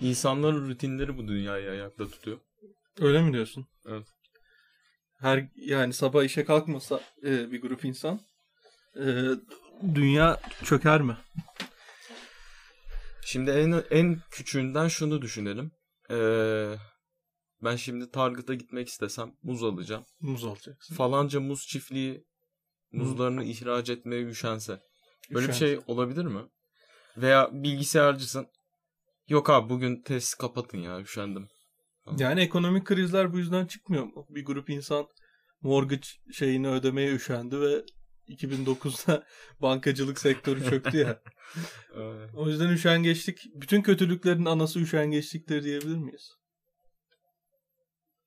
İnsanların rutinleri bu dünyayı ayakta tutuyor. Öyle mi diyorsun? Evet. Her yani sabah işe kalkmasa e, bir grup insan e, dünya çöker mi? Şimdi en en küçüğünden şunu düşünelim. Ee, ben şimdi Target'a gitmek istesem muz alacağım. Muz alacaksın. Falanca muz çiftliği muzlarını ihraç etmeye üşense. Böyle bir Üşense. şey olabilir mi? Veya bilgisayarcısın. Yok abi bugün test kapatın ya üşendim. Yani ekonomik krizler bu yüzden çıkmıyor mu? Bir grup insan mortgage şeyini ödemeye üşendi ve 2009'da bankacılık sektörü çöktü ya. O yüzden üşengeçlik, bütün kötülüklerin anası üşengeçliktir diyebilir miyiz?